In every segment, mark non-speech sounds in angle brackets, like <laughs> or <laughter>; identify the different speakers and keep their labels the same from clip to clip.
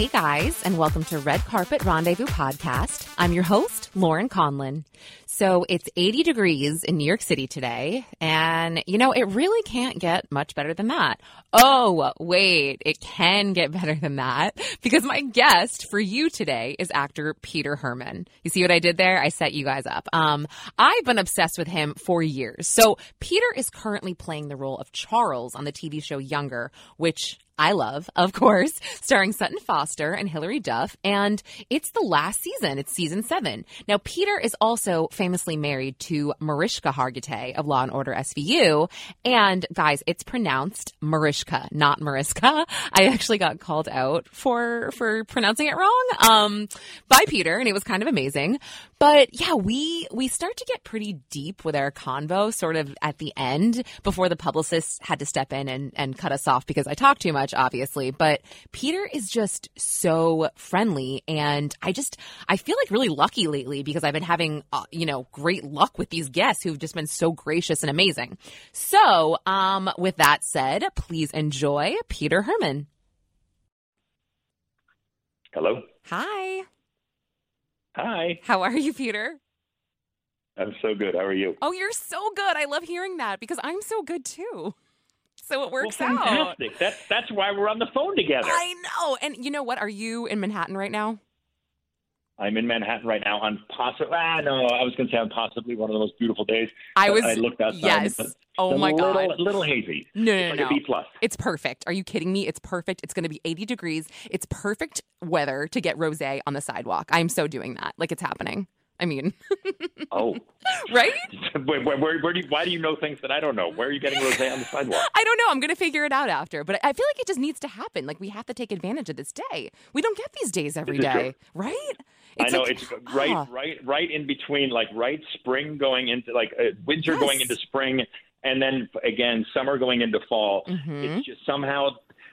Speaker 1: Hey guys, and welcome to Red Carpet Rendezvous Podcast. I'm your host, Lauren Conlin. So it's 80 degrees in New York City today, and you know, it really can't get much better than that. Oh, wait, it can get <laughs> better than that because my guest for you today is actor Peter Hermann. You see what I did there? I set you guys up. Um, I've been obsessed with him for years. So Peter is currently playing the role of Charles on the TV show Younger, which I love, of course, <laughs> starring Sutton Foster and Hilary Duff. And it's the last season. It's season seven. Now, Peter is also famously married to Mariska Hargitay of Law and Order SVU. And guys, it's pronounced Mariska, not Mariska. <laughs> I actually got called out for, for pronouncing it wrong, um, by Peter. And it was kind of amazing. But yeah, we, we start to get pretty deep with our convo sort of at the end before the publicist had to step in and, and cut us off because I talked too much much, obviously, but Peter is just so friendly. And I just, I feel like really lucky lately because I've been having, uh, you know, great luck with these guests who've just been so gracious and amazing. So, um, with that said, please enjoy Peter Hermann.
Speaker 2: Hello.
Speaker 1: Hi.
Speaker 2: Hi.
Speaker 1: How are you, Peter?
Speaker 2: I'm so good. How are you?
Speaker 1: Oh, you're so good. I love hearing that because I'm so good too so it works
Speaker 2: well, fantastic.
Speaker 1: out.
Speaker 2: That's that's why we're on the phone together.
Speaker 1: I know. And you know what? Are you in Manhattan right now?
Speaker 2: I'm in Manhattan right now on possibly. Ah, no, I was going to say on possibly one of the most beautiful days.
Speaker 1: I was.
Speaker 2: I looked outside.
Speaker 1: Yes. Oh my
Speaker 2: little,
Speaker 1: god.
Speaker 2: Little hazy.
Speaker 1: No, no,
Speaker 2: it's
Speaker 1: no.
Speaker 2: Like B plus.
Speaker 1: It's perfect. Are you kidding me? It's perfect. It's going to be 80 degrees. It's perfect weather to get rosé on the sidewalk. I'm so doing that. Like it's happening. I mean, <laughs>
Speaker 2: oh,
Speaker 1: right?
Speaker 2: where, <laughs> where, where, where do you, why do you know things that I don't know? Where are you getting rosé on the sidewalk? <laughs>
Speaker 1: I don't know. I'm going to figure it out after, but I feel like it just needs to happen. Like we have to take advantage of this day. We don't get these days every day, right?
Speaker 2: It's I know
Speaker 1: like,
Speaker 2: it's right, right, right in between, like right spring going into like uh, winter
Speaker 1: Yes.
Speaker 2: going into spring, and then again summer going into fall.
Speaker 1: Mhm.
Speaker 2: It's just somehow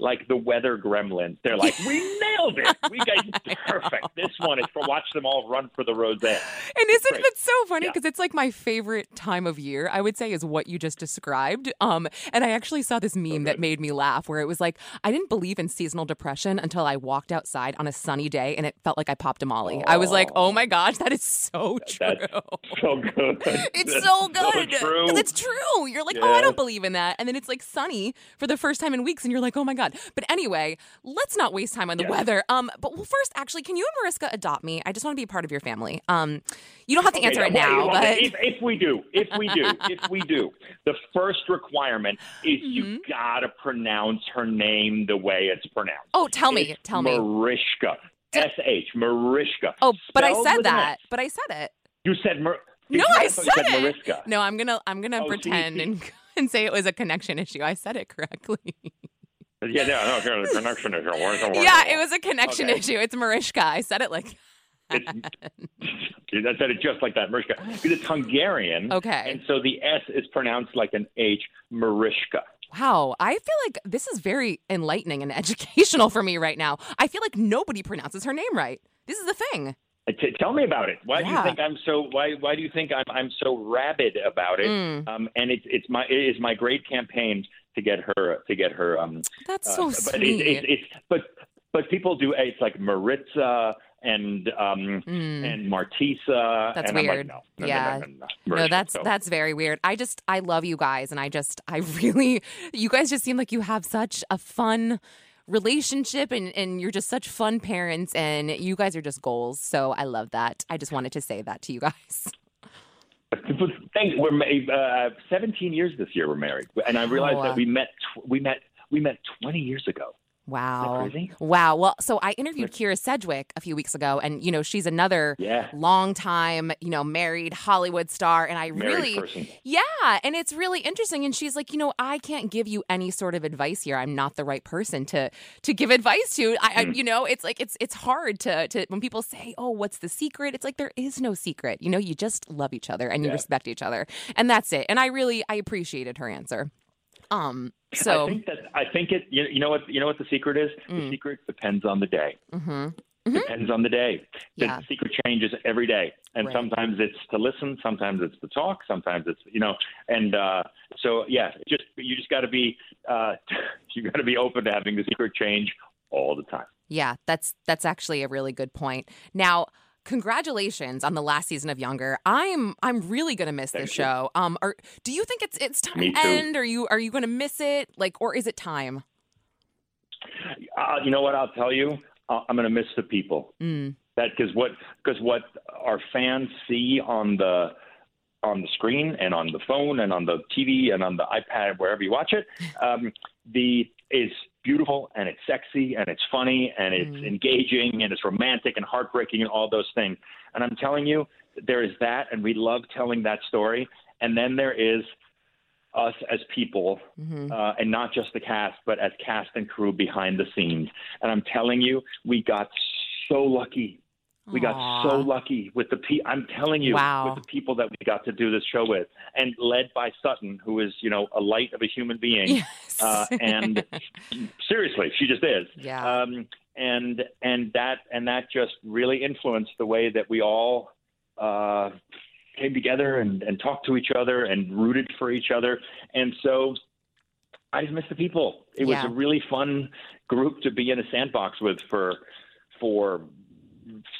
Speaker 2: like the weather gremlins. They're like, we <laughs> nailed it. We got it perfect. This one is for watch them all run for the rosé.
Speaker 1: And isn't
Speaker 2: Great.
Speaker 1: it so funny?
Speaker 2: Yeah.
Speaker 1: Because it's like my favorite time of year, I would say, is what you just described. Um, and I actually saw this meme that made me laugh where it was like, I didn't believe in seasonal depression until I walked outside on a sunny day and it felt like I popped a molly. I was like, oh my gosh, that is so true.
Speaker 2: That's so good. <laughs>
Speaker 1: It's
Speaker 2: That's
Speaker 1: so good.
Speaker 2: true.
Speaker 1: 'Cause it's true. You're like, oh, I don't believe in that. And then it's like sunny for the first time in weeks, and you're like, oh my God. But anyway, let's not waste time on the
Speaker 2: Yeah.
Speaker 1: weather. Um, but well, first, actually, can you and Mariska adopt me? I just want to be a part of your family. Um, you don't have to
Speaker 2: Okay,
Speaker 1: answer it
Speaker 2: well,
Speaker 1: now,
Speaker 2: well,
Speaker 1: but
Speaker 2: if, if we do, if we do, <laughs> if we do, the first requirement is you
Speaker 1: Mm-hmm.
Speaker 2: gotta pronounce her name the way it's pronounced.
Speaker 1: oh, tell me,
Speaker 2: It's
Speaker 1: tell me.
Speaker 2: Mariska. S H Mariska.
Speaker 1: Oh, but I said that. But I said it.
Speaker 2: You said Mar-
Speaker 1: No,
Speaker 2: I
Speaker 1: I said
Speaker 2: you said
Speaker 1: it.
Speaker 2: Mariska.
Speaker 1: No, I'm gonna I'm gonna
Speaker 2: Oh, see,
Speaker 1: pretend
Speaker 2: see.
Speaker 1: and <laughs> and say it was a connection issue. I said it correctly. <laughs>
Speaker 2: Yeah, yeah, no, okay, the connection is
Speaker 1: yeah, it was a connection
Speaker 2: Okay.
Speaker 1: issue. It's Mariska. I said it like
Speaker 2: It's, <laughs> I said it just like that, Mariska. Because it's Hungarian.
Speaker 1: Okay.
Speaker 2: And so the S is pronounced like an H, Mariska.
Speaker 1: Wow, I feel like this is very enlightening and <laughs> educational for me right now. I feel like nobody pronounces her name right. This is the thing.
Speaker 2: Uh, T- tell me about it. Why do you think I'm so? Why Why do you think I'm I'm so rabid about it?
Speaker 1: Mm.
Speaker 2: Um, and it's it's my it is my great campaign to get her to get her. Um,
Speaker 1: That's
Speaker 2: uh,
Speaker 1: so
Speaker 2: but
Speaker 1: sweet.
Speaker 2: It's, it's, it's but but people do it's like Maritza and um
Speaker 1: Mm.
Speaker 2: and Martisa.
Speaker 1: That's
Speaker 2: and
Speaker 1: weird.
Speaker 2: like, no, no,
Speaker 1: Yeah.
Speaker 2: no, no, no, no.
Speaker 1: No,
Speaker 2: Marisha.
Speaker 1: that's
Speaker 2: So-
Speaker 1: that's very weird. I just I love you guys and I just I <laughs> really you guys just seem like you have such a fun relationship and and you're just such fun parents and you guys are just goals. So I love that. I just wanted to say that to you guys. <laughs>
Speaker 2: Thank, we're uh, 17 years this year. We're married, and I realized
Speaker 1: Wow.
Speaker 2: that we met tw- we met we met 20 years ago.
Speaker 1: Wow. Wow. Well, so I interviewed Kyra Sedgwick a few weeks ago, and you know she's another
Speaker 2: Yeah.
Speaker 1: long time, you know, married Hollywood star, and I
Speaker 2: Married
Speaker 1: really,
Speaker 2: person.
Speaker 1: yeah, and it's really interesting. And she's like, you know, I can't give you any sort of advice here. I'm not the right person to to give advice to. I, I
Speaker 2: Hmm.
Speaker 1: you know, it's like it's it's hard to to when people say, oh, what's the secret? It's like there is no secret. You know, you just love each other and you respect each other, and that's it. And I really I appreciated her answer. Um. So.
Speaker 2: I think that I think it. You, you know what? You know what the secret is?
Speaker 1: Mm.
Speaker 2: The secret depends on the day.
Speaker 1: mm-hmm
Speaker 2: Depends on the day. The
Speaker 1: Yeah.
Speaker 2: secret changes every day, and
Speaker 1: Right.
Speaker 2: sometimes it's to listen, sometimes it's to talk, sometimes it's you know. And uh, so yeah, just you just got to be uh, <laughs> you got to be open to having the secret change all the time.
Speaker 1: Yeah, that's that's actually a really good point. Now, congratulations on the last season of Younger. I'm I'm really gonna miss this
Speaker 2: you.
Speaker 1: show. Um, are do you think it's it's time to end? Are you are you gonna miss it? Like, or is it time?
Speaker 2: Uh, you know what? I'll tell you. Uh, I'm going to miss the people.
Speaker 1: Mm,
Speaker 2: that because what because what our fans see on the on the screen and on the phone and on the TV and on the iPad wherever you watch it, <laughs> um, the is beautiful and it's sexy and it's funny and it's
Speaker 1: Mm.
Speaker 2: engaging and it's romantic and heartbreaking and all those things. And I'm telling you, there is that, and we love telling that story. And then there is us as people
Speaker 1: mhm.
Speaker 2: uh, and not just the cast, but as cast and crew behind the scenes. And I'm telling you, we got so lucky. We got so lucky with the pe- I'm telling you,
Speaker 1: Wow.
Speaker 2: with the people that we got to do this show with, and led by Sutton, who is you know a light of a human being.
Speaker 1: Yes.
Speaker 2: Uh, and <laughs> seriously, she just is.
Speaker 1: yeah.
Speaker 2: Um, and and that and that just really influenced the way that we all uh, came together and, and talked to each other and rooted for each other. And so I just miss the people. It
Speaker 1: Yeah.
Speaker 2: was a really fun group to be in a sandbox with for for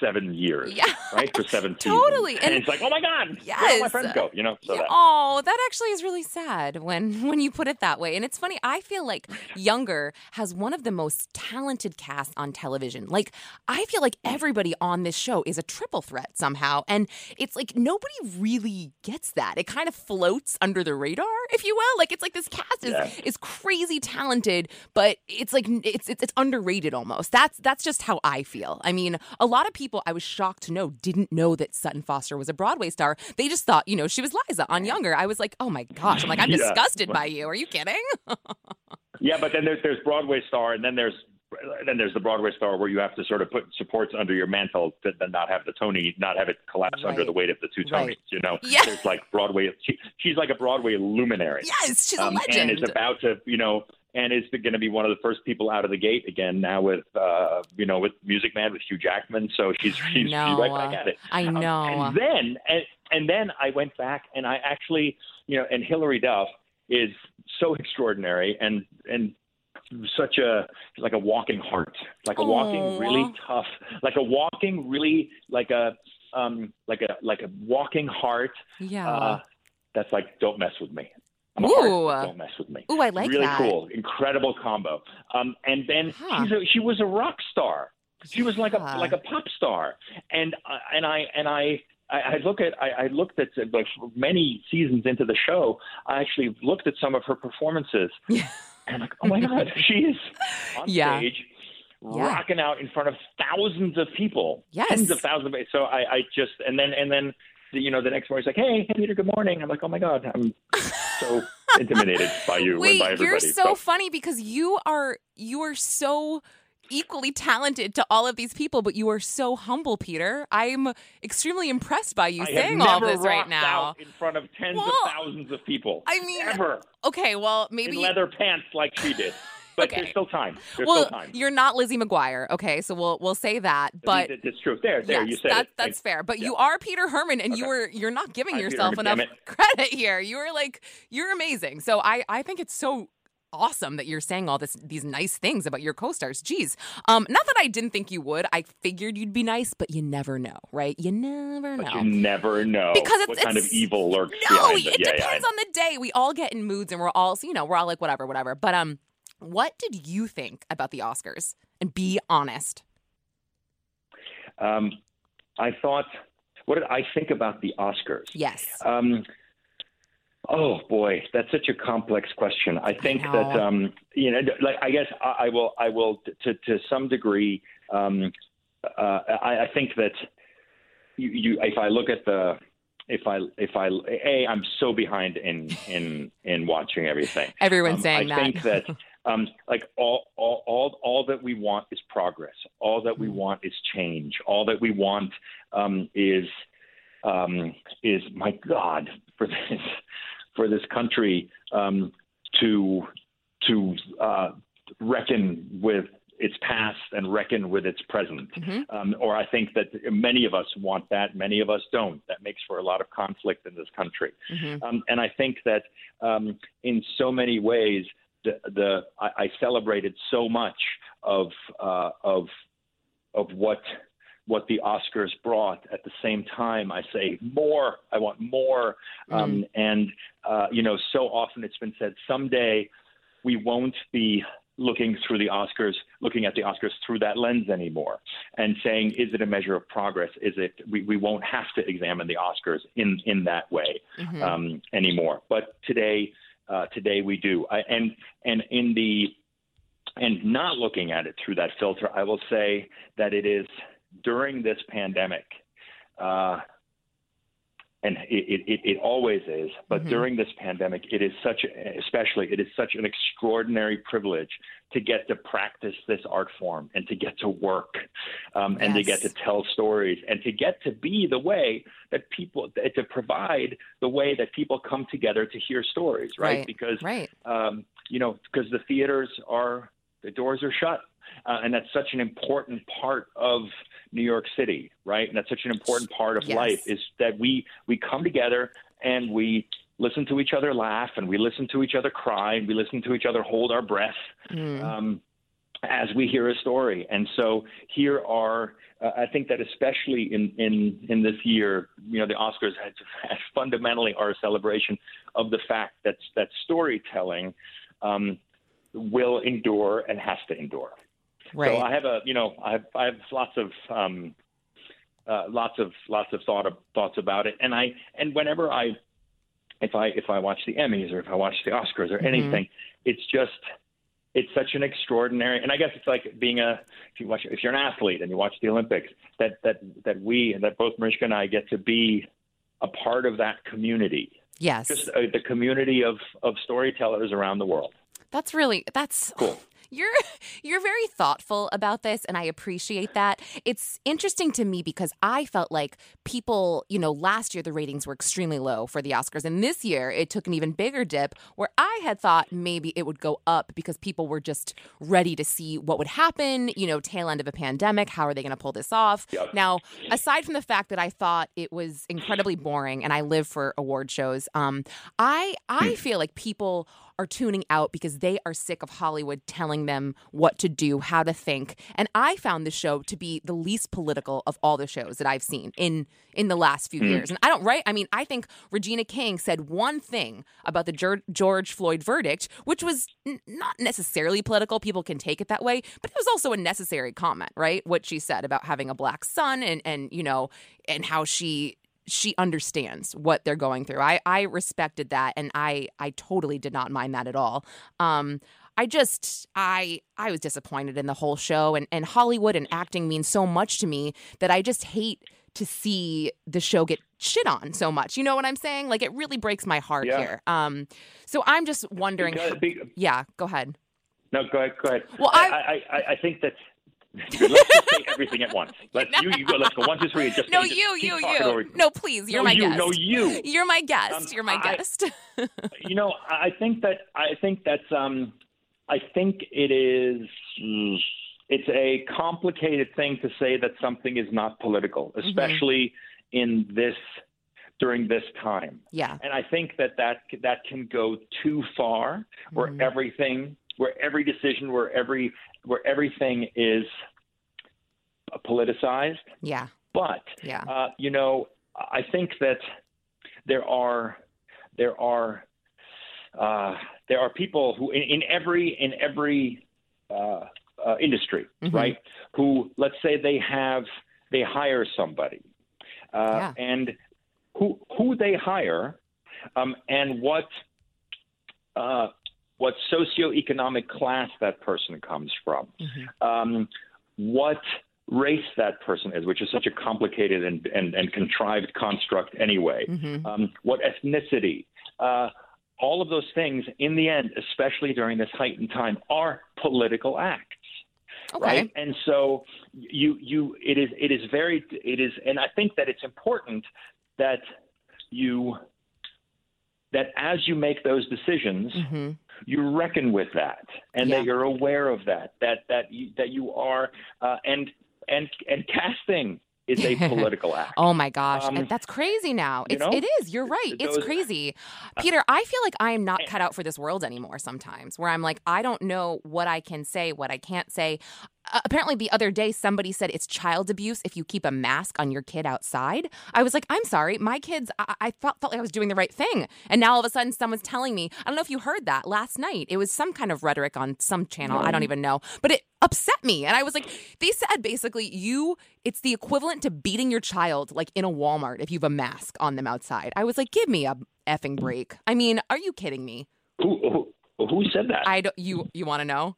Speaker 2: seven years.
Speaker 1: Yeah.
Speaker 2: Right? For seven. <laughs>
Speaker 1: Totally.
Speaker 2: And,
Speaker 1: And-
Speaker 2: it's like, oh my God, where all my
Speaker 1: Yes.
Speaker 2: friends go? You know, so
Speaker 1: Yeah,
Speaker 2: that.
Speaker 1: Oh, that actually is really sad when <laughs> when you put it that way. And it's funny. I feel like Younger has one of the most talented casts on television. Like I feel like hmm. everybody on this show is a triple threat somehow, and it's like nobody really gets that. It kind of floats under the radar, if you will. Like it's like this cast is
Speaker 2: Yeah.
Speaker 1: is crazy talented, but it's like it's, it's it's underrated almost. That's that's just how I feel. I mean, a lot of people I was shocked to know didn't know that Sutton Foster was a Broadway star. They just thought, you know, she was Liza on Younger. I was like, oh my gosh. I'm like, I'm <laughs>
Speaker 2: Yeah.
Speaker 1: disgusted by you. Are you kidding? <laughs>
Speaker 2: Yeah, but then there's there's Broadway star, and then there's then there's the Broadway star where you have to sort of put supports under your mantle to then not have the Tony, not have it collapse under the weight of the two Tonys.
Speaker 1: Right.
Speaker 2: You know,
Speaker 1: Yeah.
Speaker 2: there's like Broadway. She, she's like a Broadway luminary.
Speaker 1: yes, she's a
Speaker 2: um,
Speaker 1: legend.
Speaker 2: and is about to, you know, and is going to be one of the first people out of the gate again now with, uh, you know, with Music Man with Hugh Jackman. So she's she's, she's right back at it.
Speaker 1: I
Speaker 2: Um,
Speaker 1: know.
Speaker 2: and then and, and then I went back and I actually, you know, and Hilary Duff is so extraordinary and and such a like a walking heart, like a walking
Speaker 1: Aw.
Speaker 2: really tough, like a walking really like a um like a like a walking heart.
Speaker 1: yeah.
Speaker 2: Uh, that's like don't mess with me. I'm a
Speaker 1: Ooh.
Speaker 2: heart, don't mess with me.
Speaker 1: Ooh, I like
Speaker 2: really
Speaker 1: that.
Speaker 2: Really cool, incredible combo. Um, and then
Speaker 1: Huh.
Speaker 2: she's a, she was a rock star. She was like
Speaker 1: Yeah.
Speaker 2: a like a pop star, and uh, and I and I. I I look at I, I looked at like many seasons into the show. I actually looked at some of her performances, <laughs> and I'm like, oh my god, she is on
Speaker 1: Yeah.
Speaker 2: stage,
Speaker 1: Yeah.
Speaker 2: rocking out in front of thousands of people,
Speaker 1: Yes.
Speaker 2: tens of thousands of. So I, I just and then and then you know the next morning he's like, hey, hey Peter, good morning. I'm like, oh my god, I'm <laughs> so intimidated by you and by everybody.
Speaker 1: you're so funny because you are you are so equally talented to all of these people, but you are so humble, Peter. I'm extremely impressed by you
Speaker 2: I
Speaker 1: saying all this right now.
Speaker 2: in front of tens
Speaker 1: Well,
Speaker 2: of thousands of people.
Speaker 1: I mean,
Speaker 2: ever
Speaker 1: Okay, well, maybe
Speaker 2: in leather pants like she did. But
Speaker 1: Okay.
Speaker 2: there's still time. There's
Speaker 1: well,
Speaker 2: still time.
Speaker 1: you're not Lizzie McGuire. Okay, so we'll we'll say that. But
Speaker 2: It- it's true. There, there,
Speaker 1: yes,
Speaker 2: you said
Speaker 1: that,
Speaker 2: it.
Speaker 1: that's fair. But you are Peter Hermann, and you
Speaker 2: Okay.
Speaker 1: were you're not giving
Speaker 2: I'm
Speaker 1: yourself
Speaker 2: Hermann,
Speaker 1: enough <laughs> credit here. You were like you're amazing. So I I think it's so awesome that you're saying all this these nice things about your co-stars. Jeez. Um not that I didn't think you would. I figured you'd be nice, but you never know, right? You never
Speaker 2: But
Speaker 1: know.
Speaker 2: you never know
Speaker 1: Because it's-
Speaker 2: what kind of evil lurks
Speaker 1: No,
Speaker 2: behind
Speaker 1: it
Speaker 2: it. Yeah,
Speaker 1: depends on the day. We all get in moods and we're all, you know, we're all like whatever, whatever. But um what did you think about the Oscars? And be honest.
Speaker 2: Um, I thought, what did I think about the Oscars?
Speaker 1: Yes.
Speaker 2: Um, Oh boy, that's such a complex question. I think
Speaker 1: I
Speaker 2: that um, you know, like I guess I, I will, I will to to some degree. Um, uh, I, I think that you, you, if I look at the, if I, if I, a, I'm so behind in in in watching everything.
Speaker 1: Everyone's
Speaker 2: Um,
Speaker 1: saying
Speaker 2: I
Speaker 1: that.
Speaker 2: think that <laughs> um, like all, all, all, all that we want is progress. All that we want is change. All that we want um, is um, is my God for this for this country um, to to uh, reckon with its past and reckon with its present.
Speaker 1: Mhm.
Speaker 2: Um, or I think that many of us want that, many of us don't. That makes for a lot of conflict in this country.
Speaker 1: Mhm.
Speaker 2: Um, and I think that um, in so many ways, the, the I, I celebrated so much of uh, of of what what the Oscars brought. At the same time, I say more. I want more. Um, and uh, you know, so often it's been said someday we won't be looking through the Oscars, looking at the Oscars through that lens anymore, and saying, is it a measure of progress? Is it we, we won't have to examine the Oscars in in that way
Speaker 1: Mhm.
Speaker 2: um, anymore. But today, uh, today we do. I, and and in the and not looking at it through that filter, I will say that it is during this pandemic. Uh, and it, it, it always is, but
Speaker 1: Mhm.
Speaker 2: during this pandemic, it is such, especially, it is such an extraordinary privilege to get to practice this art form and to get to work um, and to get to tell stories and to get to be the way that people, to provide the way that people come together to hear stories, right?
Speaker 1: Right.
Speaker 2: Because
Speaker 1: Right.
Speaker 2: um, you know, because the theaters are the doors are shut, uh, and that's such an important part of New York City, right? And that's such an important part of
Speaker 1: Yes.
Speaker 2: life is that we we come together and we listen to each other laugh, and we listen to each other cry, and we listen to each other hold our breath.
Speaker 1: Mm.
Speaker 2: Um, as we hear a story, and so here are, uh, I think that especially in, in in this year, you know, the Oscars has, has <laughs> fundamentally are a celebration of the fact that that storytelling um, will endure and has to endure.
Speaker 1: Right.
Speaker 2: So I have a, you know, I have, I have lots of, um, uh, lots of, lots of thought of, thoughts about it. And I, and whenever I, if I, if I watch the Emmys or if I watch the Oscars or
Speaker 1: Mhm.
Speaker 2: anything, it's just, it's such an extraordinary, and I guess it's like being a, if you watch, if you're an athlete and you watch the Olympics, that, that, that we, and that both Mariska and I get to be a part of that community,
Speaker 1: yes.
Speaker 2: just uh, the community of, of storytellers around the world.
Speaker 1: That's really that's
Speaker 2: Cool.
Speaker 1: You're <laughs> you're very thoughtful about this and I appreciate that. It's interesting to me because I felt like people, you know, last year the ratings were extremely low for the Oscars and this year it took an even bigger dip where I had thought maybe it would go up because people were just ready to see what would happen, you know, tail end of a pandemic, how are they going to pull this off?
Speaker 2: Yep.
Speaker 1: Now, aside from the fact that I thought it was incredibly boring and I live for award shows, um I I feel like people are tuning out because they are sick of Hollywood telling them what to do, how to think. And I found the show to be the least political of all the shows that I've seen in in the last few hmm. years. And I don't right, I mean, I think Regina King said one thing about the Geor- George Floyd verdict, which was n- not necessarily political. People can take it that way, but it was also a necessary comment, right? What she said about having a black son and and you know, and how she she understands what they're going through. I I respected that and I I totally did not mind that at all. Um I just I I was disappointed in the whole show and and Hollywood and acting means so much to me that I just hate to see the show get shit on so much. You know what I'm saying? Like it really breaks my heart
Speaker 2: Yeah.
Speaker 1: here. Um so I'm just wondering
Speaker 2: Because- be-
Speaker 1: Yeah, go ahead.
Speaker 2: No, go ahead. Go ahead.
Speaker 1: Well,
Speaker 2: I,
Speaker 1: I-
Speaker 2: I, I, I think that. <laughs> let's just say everything at once. Let's you, you go. Let's go one, two, three. Just
Speaker 1: No, you,
Speaker 2: keep
Speaker 1: you, you.
Speaker 2: over-
Speaker 1: No, please, you're
Speaker 2: No,
Speaker 1: my
Speaker 2: you,
Speaker 1: guest.
Speaker 2: no, you.
Speaker 1: You're my guest.
Speaker 2: Um,
Speaker 1: you're my
Speaker 2: I-
Speaker 1: guest. <laughs>
Speaker 2: You know, I think that I think that's um, I think it is. It's a complicated thing to say that something is not political,
Speaker 1: Mm-hmm.
Speaker 2: especially in this during this time.
Speaker 1: yeah.
Speaker 2: And I think that that that can go too far, where
Speaker 1: Mhm.
Speaker 2: everything, where every decision, where every where everything is politicized.
Speaker 1: Yeah.
Speaker 2: But
Speaker 1: Yeah.
Speaker 2: uh, you know, I think that there are there are uh, there are people who in, in every in every uh, uh, industry,
Speaker 1: Mhm.
Speaker 2: right? Who let's say they have they hire somebody, uh,
Speaker 1: Yeah.
Speaker 2: and who who they hire um, and what uh, what socioeconomic class that person comes from,
Speaker 1: Mm-hmm.
Speaker 2: um, what race that person is, which is such a complicated and, and, and contrived construct anyway,
Speaker 1: Mhm.
Speaker 2: um, what ethnicity. Uh, all of those things, in the end, especially during this heightened time, are political acts
Speaker 1: Okay.
Speaker 2: right? And so you you it is it is very it is and I think that it's important that you that as you make those decisions
Speaker 1: hmm
Speaker 2: you reckon with that and
Speaker 1: Yeah.
Speaker 2: that you're aware of that that that you, that you are uh, and and and casting is a <laughs> political act.
Speaker 1: Oh my gosh,
Speaker 2: Um,
Speaker 1: that's crazy now. It's
Speaker 2: know?
Speaker 1: it is. You're right. It's
Speaker 2: Those-
Speaker 1: crazy. Peter, I feel like I am not cut out for this world anymore sometimes where I'm like I don't know what I can say, what I can't say. Uh, apparently the other day somebody said it's child abuse if you keep a mask on your kid outside. I was like, "I'm sorry. My kids I, I felt, felt like I was doing the right thing." And now all of a sudden someone's telling me, I don't know if you heard that last night. It was some kind of rhetoric on some channel. I don't even know. But it upset me. And I was like, they said basically you it's the equivalent to beating your child like in a Walmart if you have a mask on them outside. I was like, give me a effing break. I mean, are you kidding me?
Speaker 2: Who, who who said that?
Speaker 1: I don't you you want to know?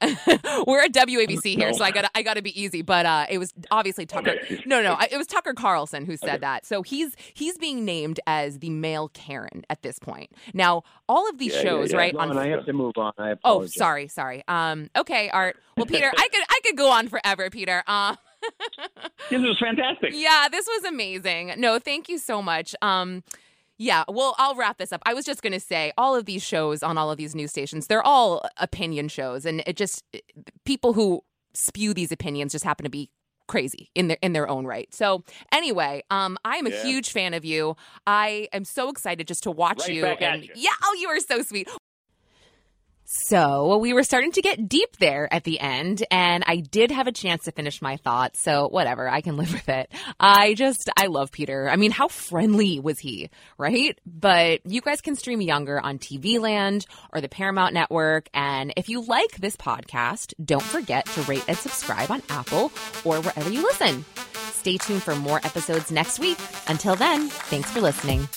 Speaker 1: <laughs> We're at WABC here,
Speaker 2: No.
Speaker 1: so I got I got to be easy. But uh, it was obviously Tucker.
Speaker 2: Okay.
Speaker 1: No, no, I- it was Tucker Carlson who said
Speaker 2: Okay.
Speaker 1: that. So he's he's being named as the male Karen at this point. Now, all of these
Speaker 2: Yeah, yeah,
Speaker 1: shows,
Speaker 2: yeah.
Speaker 1: right?
Speaker 3: Dawn, I have to move on. I
Speaker 1: Oh, sorry, sorry. Um, okay, Art. Well, Peter, I could I could go on forever, Peter. Uh, <laughs>
Speaker 2: this was fantastic.
Speaker 1: yeah, this was amazing. No, thank you so much. Um, yeah, well, I'll wrap this up. I was just going to say all of these shows on all of these news stations, they're all opinion shows and it just people who spew these opinions just happen to be crazy in their in their own right. So, anyway, um I am a
Speaker 2: Yeah.
Speaker 1: huge fan of you. I am so excited just to watch
Speaker 2: Right
Speaker 1: you and
Speaker 2: you.
Speaker 1: yeah, oh, you are so sweet. So we were starting to get deep there at the end, and I did have a chance to finish my thoughts. So whatever, I can <laughs> live with it. I just, I love Peter. I mean, how friendly was he, right? But you guys can stream Younger on TV Land or the Paramount Network. And if you like this podcast, don't forget to rate and subscribe on Apple or wherever you listen. Stay tuned for more episodes next week. Until then, thanks for listening.